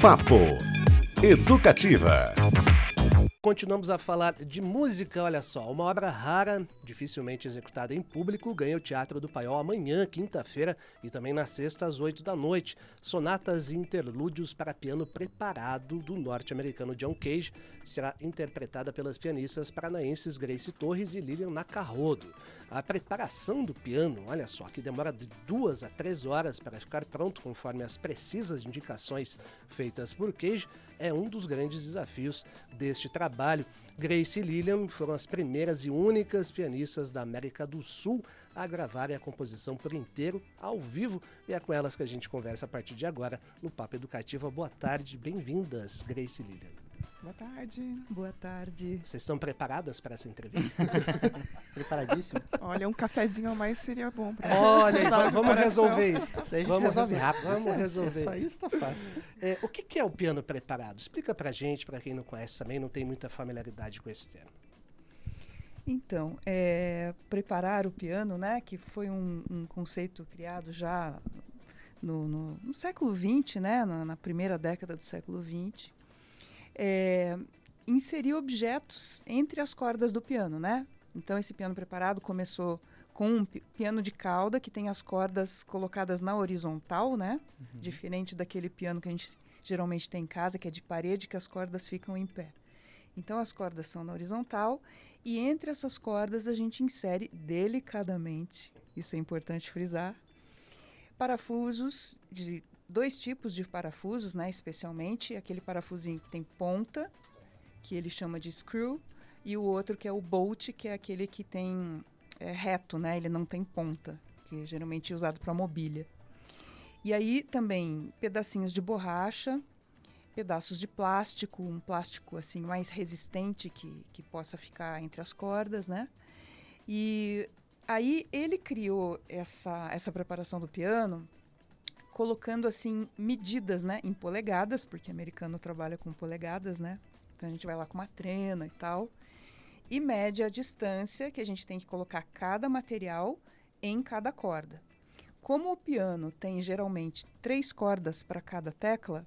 Papo Educativa. Continuamos a falar de música, olha só. Uma obra rara, dificilmente executada em público, ganha o Teatro do Paiol amanhã, quinta-feira, e também na sexta, às oito da noite. Sonatas e interlúdios para piano preparado do norte-americano John Cage será interpretada pelas pianistas paranaenses Grace Torres e Lilian Nacarrodo. A preparação do piano, olha só, que demora de duas a três horas para ficar pronto conforme as precisas indicações feitas por Cage, é um dos grandes desafios deste trabalho. Grace Lilian foram as primeiras e únicas pianistas da América do Sul a gravarem a composição por inteiro, ao vivo, e é com elas que a gente conversa a partir de agora no Papo Educativa. Boa tarde, bem-vindas, Grace Lilian. Boa tarde. Boa tarde. Vocês estão preparadas para essa entrevista? Preparadíssimas? Olha, um cafezinho a mais seria bom. Pra Olha, na vamos resolver isso. Isso a Vamos resolve resol- rápido. vamos Isso é- resolver. Só isso tá fácil. É, o que, que é o piano preparado? Explica pra gente, pra quem não conhece também, não tem muita familiaridade com esse termo. Então, é, preparar o piano, né, que foi um, um conceito criado já no, no- no século XX, né, na, na primeira década do século XX, é, inserir objetos entre as cordas do piano, né? Então, esse piano preparado começou com um pi- piano de cauda que tem as cordas colocadas na horizontal, né? Diferente daquele piano que a gente geralmente tem em casa, que é de parede, que as cordas ficam em pé. Então, as cordas são na horizontal e entre essas cordas a gente insere delicadamente, isso é importante frisar, parafusos de dois tipos de parafusos, né, especialmente aquele parafusinho que tem ponta, que ele chama de screw, e o outro que é o bolt, que é aquele que tem é, reto, né, ele não tem ponta, que é geralmente usado para mobília. E aí também pedacinhos de borracha, pedaços de plástico, um plástico assim mais resistente que, que possa ficar entre as cordas, né? E aí ele criou essa, essa preparação do piano colocando assim medidas, né, em polegadas, porque americano trabalha com polegadas, né? Então a gente vai lá com uma trena e tal. E mede a distância que a gente tem que colocar cada material em cada corda. Como o piano tem geralmente três cordas para cada tecla,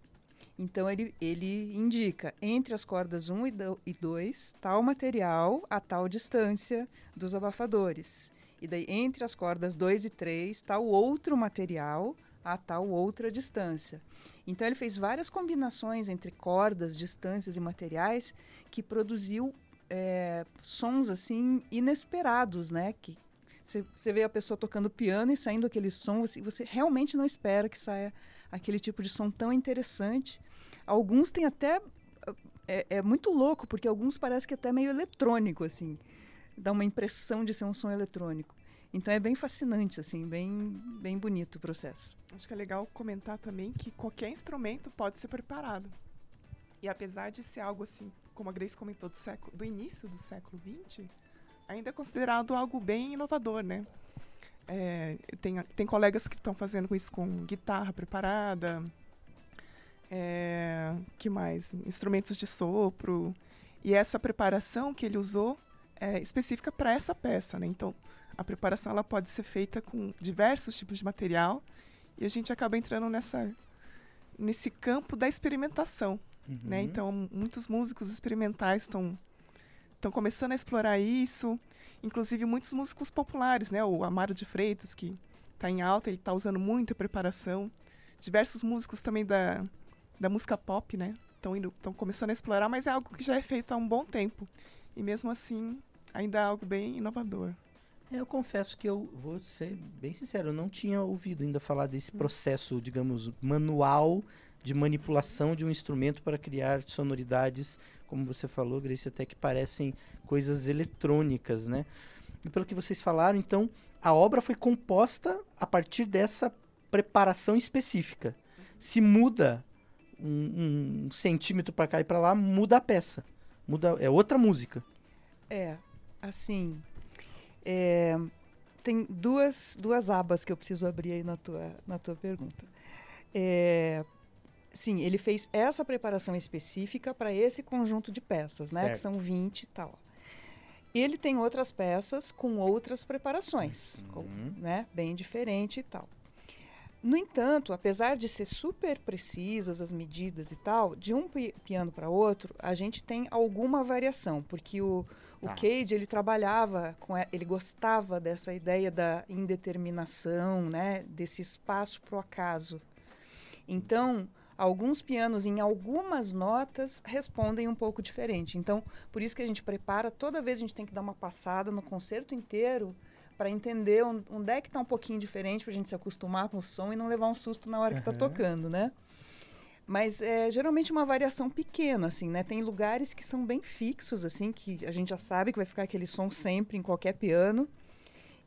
então ele, ele indica entre as cordas 1 e 2 tal material a tal distância dos abafadores. E daí entre as cordas 2 e 3 tal outro material a tal outra distância. Então ele fez várias combinações entre cordas, distâncias e materiais que produziu é, sons assim inesperados, né? Que você vê a pessoa tocando piano e saindo aquele som, você, realmente não espera que saia aquele tipo de som tão interessante. Alguns têm até. É, é, muito louco, porque alguns parece que até meio eletrônico, assim. Dá uma impressão de ser um som eletrônico. Então é bem fascinante, assim, bem, bem bonito o processo. Acho que é legal comentar também que qualquer instrumento pode ser preparado. E apesar de ser algo assim, como a Grace comentou, do, século, do início do século XX, ainda é considerado algo bem inovador, né? É, tem, tem colegas que estão fazendo isso com guitarra preparada, é, que mais? Instrumentos de sopro. E essa preparação que ele usou é específica para essa peça, né? Então, a preparação ela pode ser feita com diversos tipos de material e a gente acaba entrando nessa nesse campo da experimentação, Uhum. né? Então, muitos músicos experimentais estão estão começando a explorar isso, inclusive muitos músicos populares, né? O Amaro de Freitas que está em alta, ele está usando muita preparação. Diversos músicos também da da música pop, né? Estão indo, estão começando a explorar, mas é algo que já é feito há um bom tempo. E mesmo assim, ainda é algo bem inovador. Eu confesso que eu vou ser bem sincero, eu não tinha ouvido ainda falar desse processo, digamos, manual de manipulação de um instrumento para criar sonoridades, como você falou, Grace, até que parecem coisas eletrônicas, né? E pelo que vocês falaram, então, a obra foi composta a partir dessa preparação específica. Se muda um, um centímetro para cá e para lá, muda a peça. Muda, é outra música. É, assim, é, tem duas, duas abas que eu preciso abrir aí na tua, na tua pergunta. É, sim, ele fez essa preparação específica para esse conjunto de peças, né? Certo. Que são 20 e tal. Ele tem outras peças com outras preparações, com- Uhum. né? Bem diferente e tal. No entanto, apesar de ser super precisas as medidas e tal, de um pi piano para outro, a gente tem alguma variação, porque o, o Tá. Cage ele trabalhava com, ele gostava dessa ideia da indeterminação, né, desse espaço para o acaso. Então, alguns pianos em algumas notas respondem um pouco diferente. Então, por isso que a gente prepara, toda vez a gente tem que dar uma passada no concerto inteiro para entender on- onde é que está um pouquinho diferente para a gente se acostumar com o som e não levar um susto na hora que está tocando, né? Mas é geralmente uma variação pequena, assim, né? Tem lugares que são bem fixos, assim, que a gente já sabe que vai ficar aquele som sempre em qualquer piano.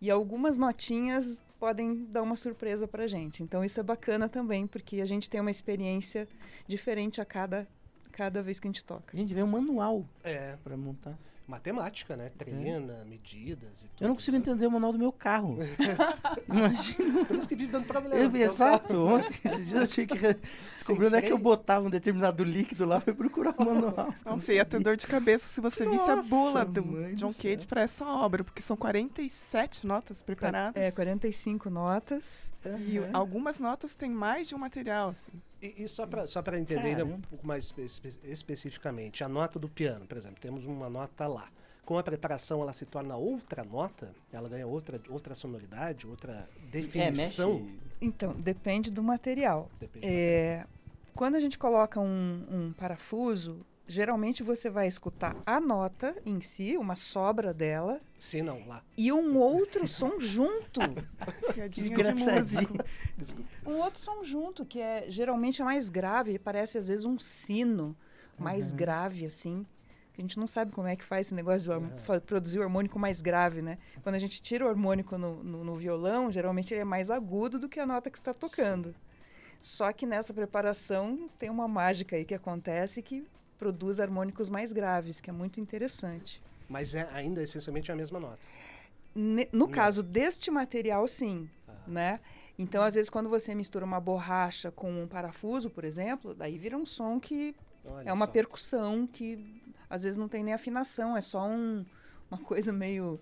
E algumas notinhas podem dar uma surpresa pra gente. Então isso é bacana também, porque a gente tem uma experiência diferente a cada, cada vez que a gente toca. A gente vê um manual É, pra montar. Matemática, né? Trena, medidas e tudo. Eu não consigo né? entender o manual do meu carro. Imagina. Por isso que vive dando problema. Eu, Então, exato, ontem, esse dia eu tinha que descobrir onde é que eu botava um determinado líquido lá, foi procurar o manual. Não sei, ia ter dor de cabeça se você visse a Nossa, bula do John. Cage para essa obra, porque são 47 notas preparadas. É, 45 notas. E algumas notas têm mais de um material, assim. E, e só para entender ainda um pouco mais espe- espe- especificamente, a nota do piano, por exemplo, temos uma nota lá. Com a preparação, ela se torna outra nota, ela ganha outra, outra sonoridade, outra É, definição. mexe. Então, depende do material. Depende É, quando a gente coloca um, um parafuso, geralmente você vai escutar a nota em si, uma sobra dela, Se não, lá. e um outro som junto. De Desgraçadinho. músico. Um outro som junto, que é geralmente é mais grave, parece às vezes um sino mais grave, assim. A gente não sabe como é que faz esse negócio de Uhum. produzir o harmônico mais grave, né? Quando a gente tira o harmônico no, no- no violão, geralmente ele é mais agudo do que a nota que está tocando. Só que nessa preparação tem uma mágica aí que acontece que produz harmônicos mais graves, que é muito interessante. Mas é ainda essencialmente a mesma nota. Ne- No Hum. caso deste material, sim, Ah. né? Então, às vezes, quando você mistura uma borracha com um parafuso, por exemplo, daí vira um som que Olha é uma só. percussão que às vezes não tem nem afinação, é só um, uma coisa meio,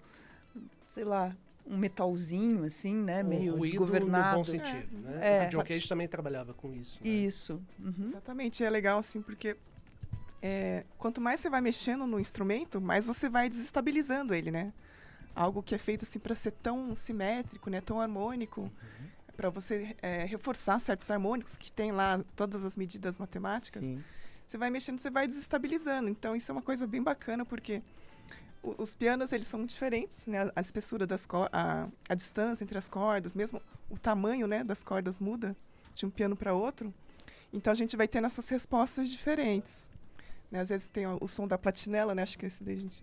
sei lá, um metalzinho, assim, né? Um meio ruído desgovernado. No bom sentido, né? É. O John Cage também trabalhava com isso. né? Isso. uhum. Exatamente, é legal assim, porque é, quanto mais você vai mexendo no instrumento, mais você vai desestabilizando ele, né? Algo que é feito assim para ser tão simétrico, né? Tão harmônico, para você é, reforçar certos harmônicos que tem lá todas as medidas matemáticas. Sim. Você vai mexendo, você vai desestabilizando. Então isso é uma coisa bem bacana porque os pianos eles são diferentes, né? A, espessura das a, a distância entre as cordas, mesmo o tamanho, né, das cordas muda de um piano para outro. Então a gente vai tendo essas respostas diferentes. Né? Às vezes tem o, som da platinela, né? Acho que esse daí a gente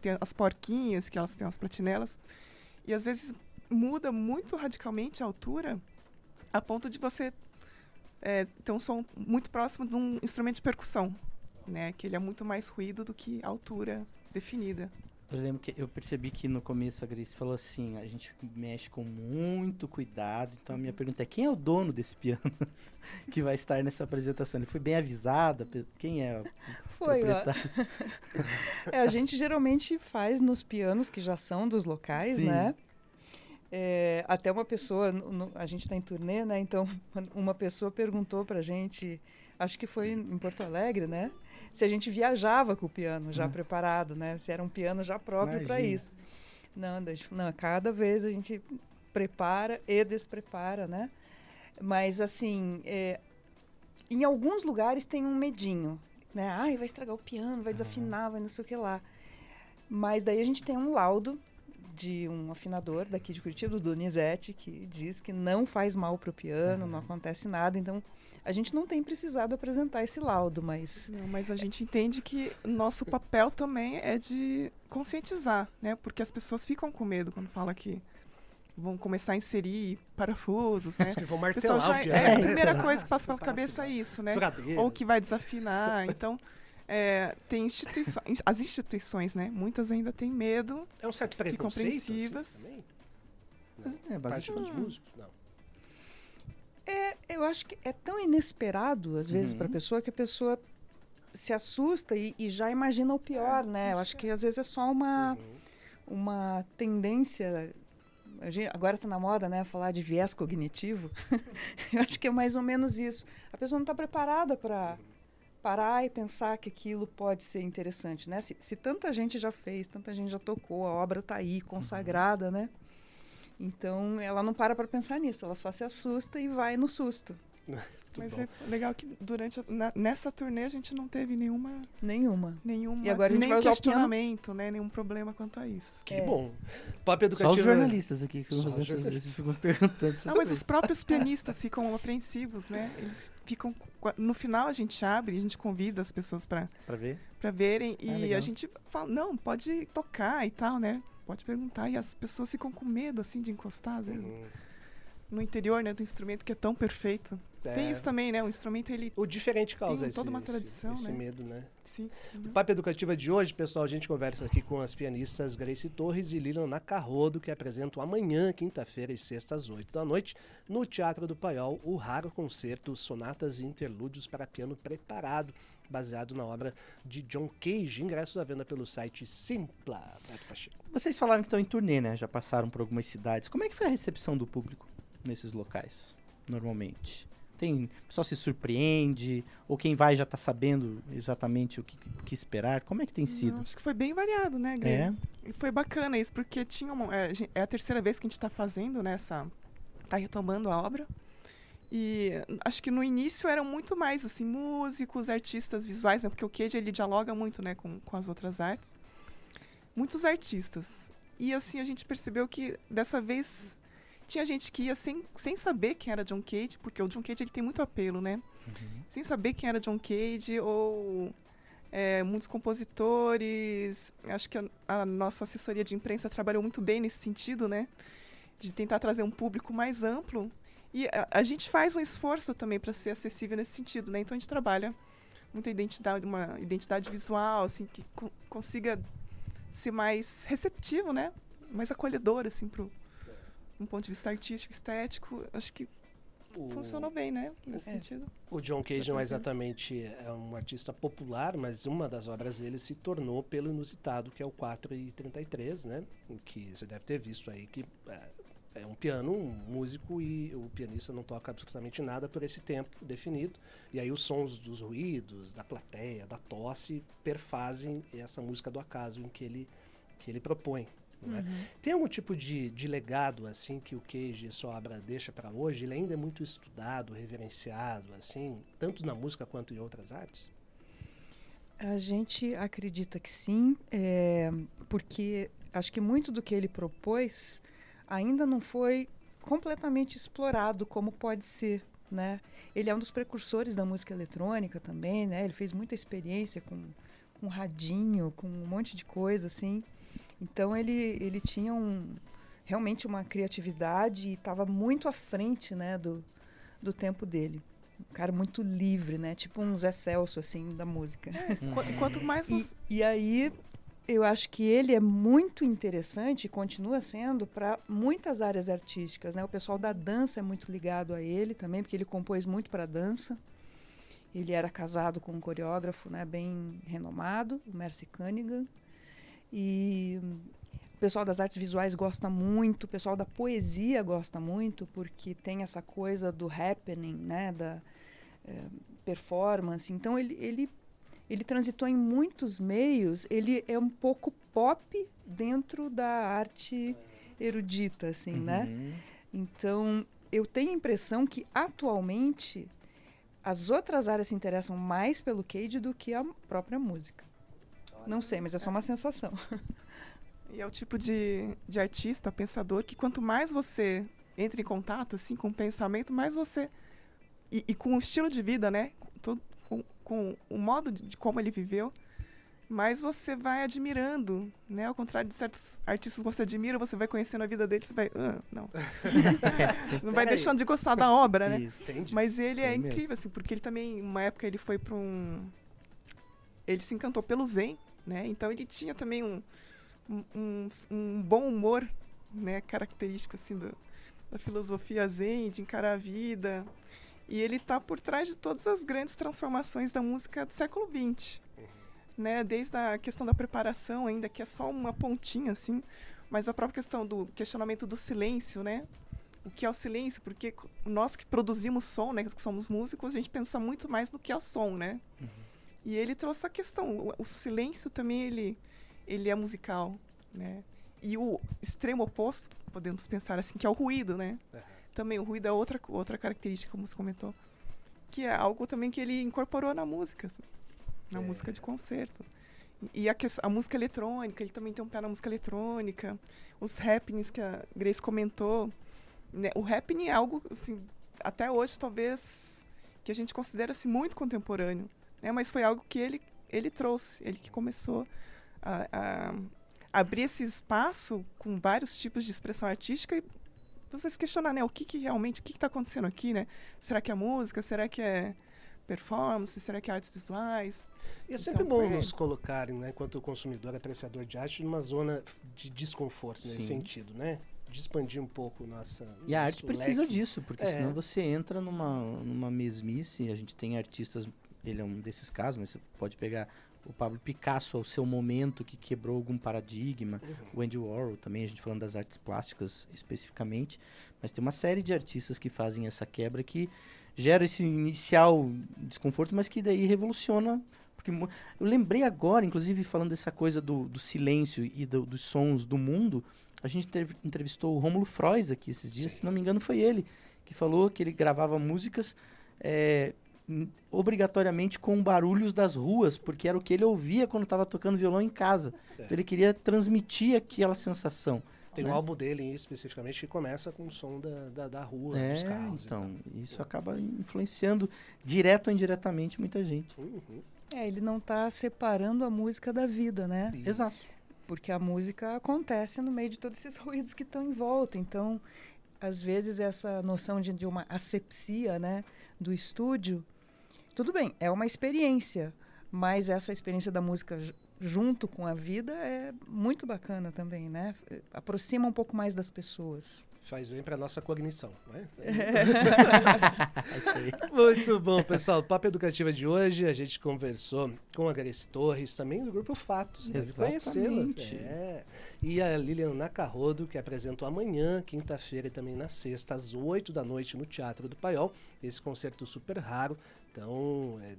tem as porquinhas que elas têm as platinelas. E às vezes muda muito radicalmente a altura a ponto de você é, ter um som muito próximo de um instrumento de percussão, né? Que ele é muito mais ruído do que a altura definida. Eu lembro que eu percebi que no começo a Grace falou assim, a gente mexe com muito cuidado. Então a minha pergunta é, quem é o dono desse piano que vai estar nessa apresentação? Ele foi bem avisada? Quem é? Foi, ó. É, a gente geralmente faz nos pianos que já são dos locais, Sim. né? É, até uma pessoa, no- a gente está em turnê, né? Então, uma pessoa perguntou pra gente, acho que foi em Porto Alegre, né? Se a gente viajava com o piano já Ah. preparado, né? Se era um piano já próprio para isso. Não, não, cada vez a gente prepara e desprepara, né? Mas, assim, é, em alguns lugares tem um medinho, né? Ai, vai estragar o piano, vai desafinar, vai não sei o que lá. Mas daí a gente tem um laudo de um afinador daqui de Curitiba, do Donizete, que diz que não faz mal para o piano, não acontece nada. Então, a gente não tem precisado apresentar esse laudo, mas Não, mas a gente entende que nosso papel também é de conscientizar, né? Porque as pessoas ficam com medo quando fala que vão começar a inserir parafusos, né? Que vão O pessoal martelar já, o piano. é, a primeira coisa que passa pela cabeça é isso, né? Ou que vai desafinar. Então, é, tem instituições, as instituições, né? Muitas ainda têm medo. É um certo preconceito, assim, compreensivas. também? Mas, é, Parte basicamente- dos músicos, não. é, eu acho que é tão inesperado, às vezes, para a Uhum. pessoa que a pessoa se assusta e, e já imagina o pior, né? Eu acho que às vezes é só uma, Uhum. uma tendência agora está na moda, né, falar de viés cognitivo. eu acho que é mais ou menos isso. A pessoa não está preparada para parar e pensar que aquilo pode ser interessante, né? Se, se, tanta gente já fez, tanta gente já tocou, a obra está aí consagrada, uhum. né? Então ela não para para pensar nisso, ela só se assusta e vai no susto. Mas bom. é legal que durante a, na, nessa turnê a gente não teve nenhuma nenhuma nenhuma e agora a gente nem vai usar questionamento, né, nenhum problema quanto a isso. Que é. bom. Pop educativo. Só os jornalistas aqui que às vezes ficam perguntando. Não, mas os próprios pianistas ficam apreensivos, né? Eles ficam no final a gente abre, a gente convida as pessoas para para ver, para verem ah, e legal. a gente fala, não, pode tocar e tal, né? Pode perguntar e as pessoas ficam com medo assim de encostar às vezes. Uhum. No interior, né, do instrumento que é tão perfeito. É. Tem isso também, né? O instrumento ele. O diferente causa tem esse, toda uma tradição, esse, né? esse medo, né? Sim. Uhum. No Papo Educativa de hoje, pessoal, a gente conversa aqui com as pianistas Grace Torres e Lilian Nacarrodo, que apresentam amanhã, quinta-feira e sexta, às oito da noite, no Teatro do Paiol, o raro concerto Sonatas e Interlúdios para Piano Preparado, baseado na obra de John Cage, ingressos à venda pelo site Simpla. Vocês falaram que estão em turnê, né? Já passaram por algumas cidades. Como é que foi a recepção do público nesses locais, normalmente? Tem, o pessoal se surpreende, ou quem vai já está sabendo exatamente o que, o que, esperar? Como é que tem sido? Não, acho que foi bem variado, né, Guilherme? É. E foi bacana isso, porque tinha uma, é, é, a terceira vez que a gente está fazendo, né, essa, tá retomando a obra. E acho que no início eram muito mais assim músicos, artistas visuais, né, porque o Cage ele dialoga muito, né, com, com as outras artes. Muitos artistas. E assim a gente percebeu que dessa vez tinha gente que ia sem, sem saber quem era John Cage, porque o John Cage ele tem muito apelo, né? Uhum. Sem saber quem era John Cage, ou é, muitos compositores. Acho que a, a, nossa assessoria de imprensa trabalhou muito bem nesse sentido, né? De tentar trazer um público mais amplo. E a, a gente faz um esforço também para ser acessível nesse sentido, né? Então a gente trabalha muita identidade, uma identidade visual, assim, que co consiga ser mais receptivo, né? Mais acolhedor, assim, pro, um ponto de vista artístico, estético, acho que o... funcionou bem, né? Nesse é. sentido. O John Cage não é exatamente é um artista popular, mas uma das obras dele se tornou pelo inusitado, que é o 4 e 33, né? Que você deve ter visto aí que é, é um piano, um músico e o pianista não toca absolutamente nada por esse tempo definido. E aí os sons dos ruídos, da plateia, da tosse perfazem essa música do acaso em que ele que ele propõe. Né? Uhum. Tem algum tipo de, de legado assim que o Cage e sua obra deixa para hoje? Ele ainda é muito estudado, reverenciado, assim, tanto na música quanto em outras artes? A gente acredita que sim, é, porque acho que muito do que ele propôs ainda não foi completamente explorado como pode ser. Né? Ele é um dos precursores da música eletrônica também, né? Ele fez muita experiência com, com radinho, com um monte de coisa assim. Então ele, ele tinha um, realmente uma criatividade e estava muito à frente né, do, do tempo dele. Um cara muito livre, né? Tipo um Zé Celso, assim, da música. É, quanto mais você... e, e aí eu acho que ele é muito interessante e continua sendo para muitas áreas artísticas. Né? O pessoal da dança é muito ligado a ele também, porque ele compôs muito para dança. Ele era casado com um coreógrafo né, bem renomado, o Mercy Cunningham. E o pessoal das artes visuais gosta muito, o pessoal da poesia gosta muito, porque tem essa coisa do happening, né, da é, performance. Então ele, ele, ele transitou em muitos meios, ele é um pouco pop dentro da arte erudita, assim, né? uhum. né? Então eu tenho a impressão que atualmente as outras áreas se interessam mais pelo Cage do que a própria música. Não sei, mas é só uma sensação. E é o tipo de, de artista, pensador, que quanto mais você entra em contato assim, com o pensamento, mais você. E, e com o estilo de vida, né? Todo, com, com o modo de, de como ele viveu, mais você vai admirando, né? Ao contrário de certos artistas que você admira, você vai conhecendo a vida dele, você vai, ah, não. não vai deixando de gostar da obra, né? Isso, Mas ele é, é incrível, mesmo. assim, porque ele também, uma época, ele foi para um. Ele se encantou pelo Zen, né? Então ele tinha também um, um, um bom humor, né? Característico assim do, da filosofia zen, de encarar a vida. E ele está por trás de todas as grandes transformações da música do século XX. Né? Desde a questão da preparação ainda, que é só uma pontinha, assim. Mas a própria questão do questionamento do silêncio, né? O que é o silêncio? Porque nós que produzimos som, né, que somos músicos, a gente pensa muito mais no que é o som, né? Uhum. E ele trouxe a questão, o, o, silêncio também ele ele é musical, né? E o extremo oposto, podemos pensar assim, que é o ruído, né? Uhum. Também o ruído é outra outra característica, como você comentou, que é algo também que ele incorporou na música, assim, na é. música de concerto. E a, a, música eletrônica, ele também tem um pé na música eletrônica. Os happenings que a Grace comentou. Né? O happening é algo, assim, até hoje, talvez, que a gente considera assim, muito contemporâneo. Né? Mas foi algo que ele, ele trouxe, ele que começou a, a abrir esse espaço com vários tipos de expressão artística e vocês questionar, né, o que, que realmente, o que está acontecendo aqui, né? Será que é música? Será que é performance? Será que é artes visuais? E é sempre então, bom é... nos colocarem, né, enquanto consumidor, apreciador de arte, numa zona de desconforto nesse Sim. sentido, né? De expandir um pouco nossa. E a arte precisa leque. disso, porque é. senão você entra numa, numa mesmice. A gente tem artistas, ele é um desses casos, mas você pode pegar o Pablo Picasso ao seu momento que quebrou algum paradigma, uhum. o Andy Warhol também, a gente falando das artes plásticas especificamente, mas tem uma série de artistas que fazem essa quebra que gera esse inicial desconforto, mas que daí revoluciona. Porque eu lembrei agora, inclusive falando dessa coisa do, do silêncio e do, dos sons do mundo, a gente entrevistou o Rômulo Frois aqui esses dias, Sim. se não me engano foi ele, que falou que ele gravava músicas é, obrigatoriamente com barulhos das ruas, porque era o que ele ouvia quando estava tocando violão em casa. É. Então ele queria transmitir aquela sensação. Tem né? um álbum dele especificamente que começa com o som da, da, da rua, é, dos carros. Então, isso acaba influenciando direto ou indiretamente muita gente. Uhum. É, ele não está separando a música da vida, né? Isso. Exato. Porque a música acontece no meio de todos esses ruídos que estão em volta. Então, às vezes, essa noção de, de uma asepsia né, do estúdio, tudo bem, é uma experiência, mas essa experiência da música junto com a vida é muito bacana também, né? Aproxima um pouco mais das pessoas. Faz bem para nossa cognição, né? muito bom, pessoal. O Papo Educativa de hoje, a gente conversou com a Grace Torres, também do Grupo Fatos. Deve conhecê-la. É. E a Lilian Nacarrodo, que apresentou amanhã, quinta-feira e também na sexta, às oito da noite, no Teatro do Paiol. Esse concerto super raro então, é,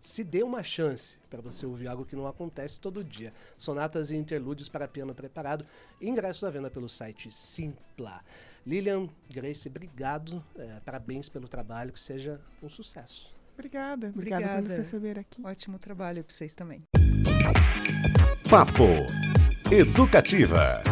se dê uma chance para você ouvir algo que não acontece todo dia. Sonatas e interlúdios para piano preparado. Ingressos à venda pelo site Simpla. Lilian, Grace, obrigado. É, parabéns pelo trabalho. Que seja um sucesso. Obrigada. Obrigada, Obrigada. por nos receber aqui. Ótimo trabalho para vocês também. Papo Educativa.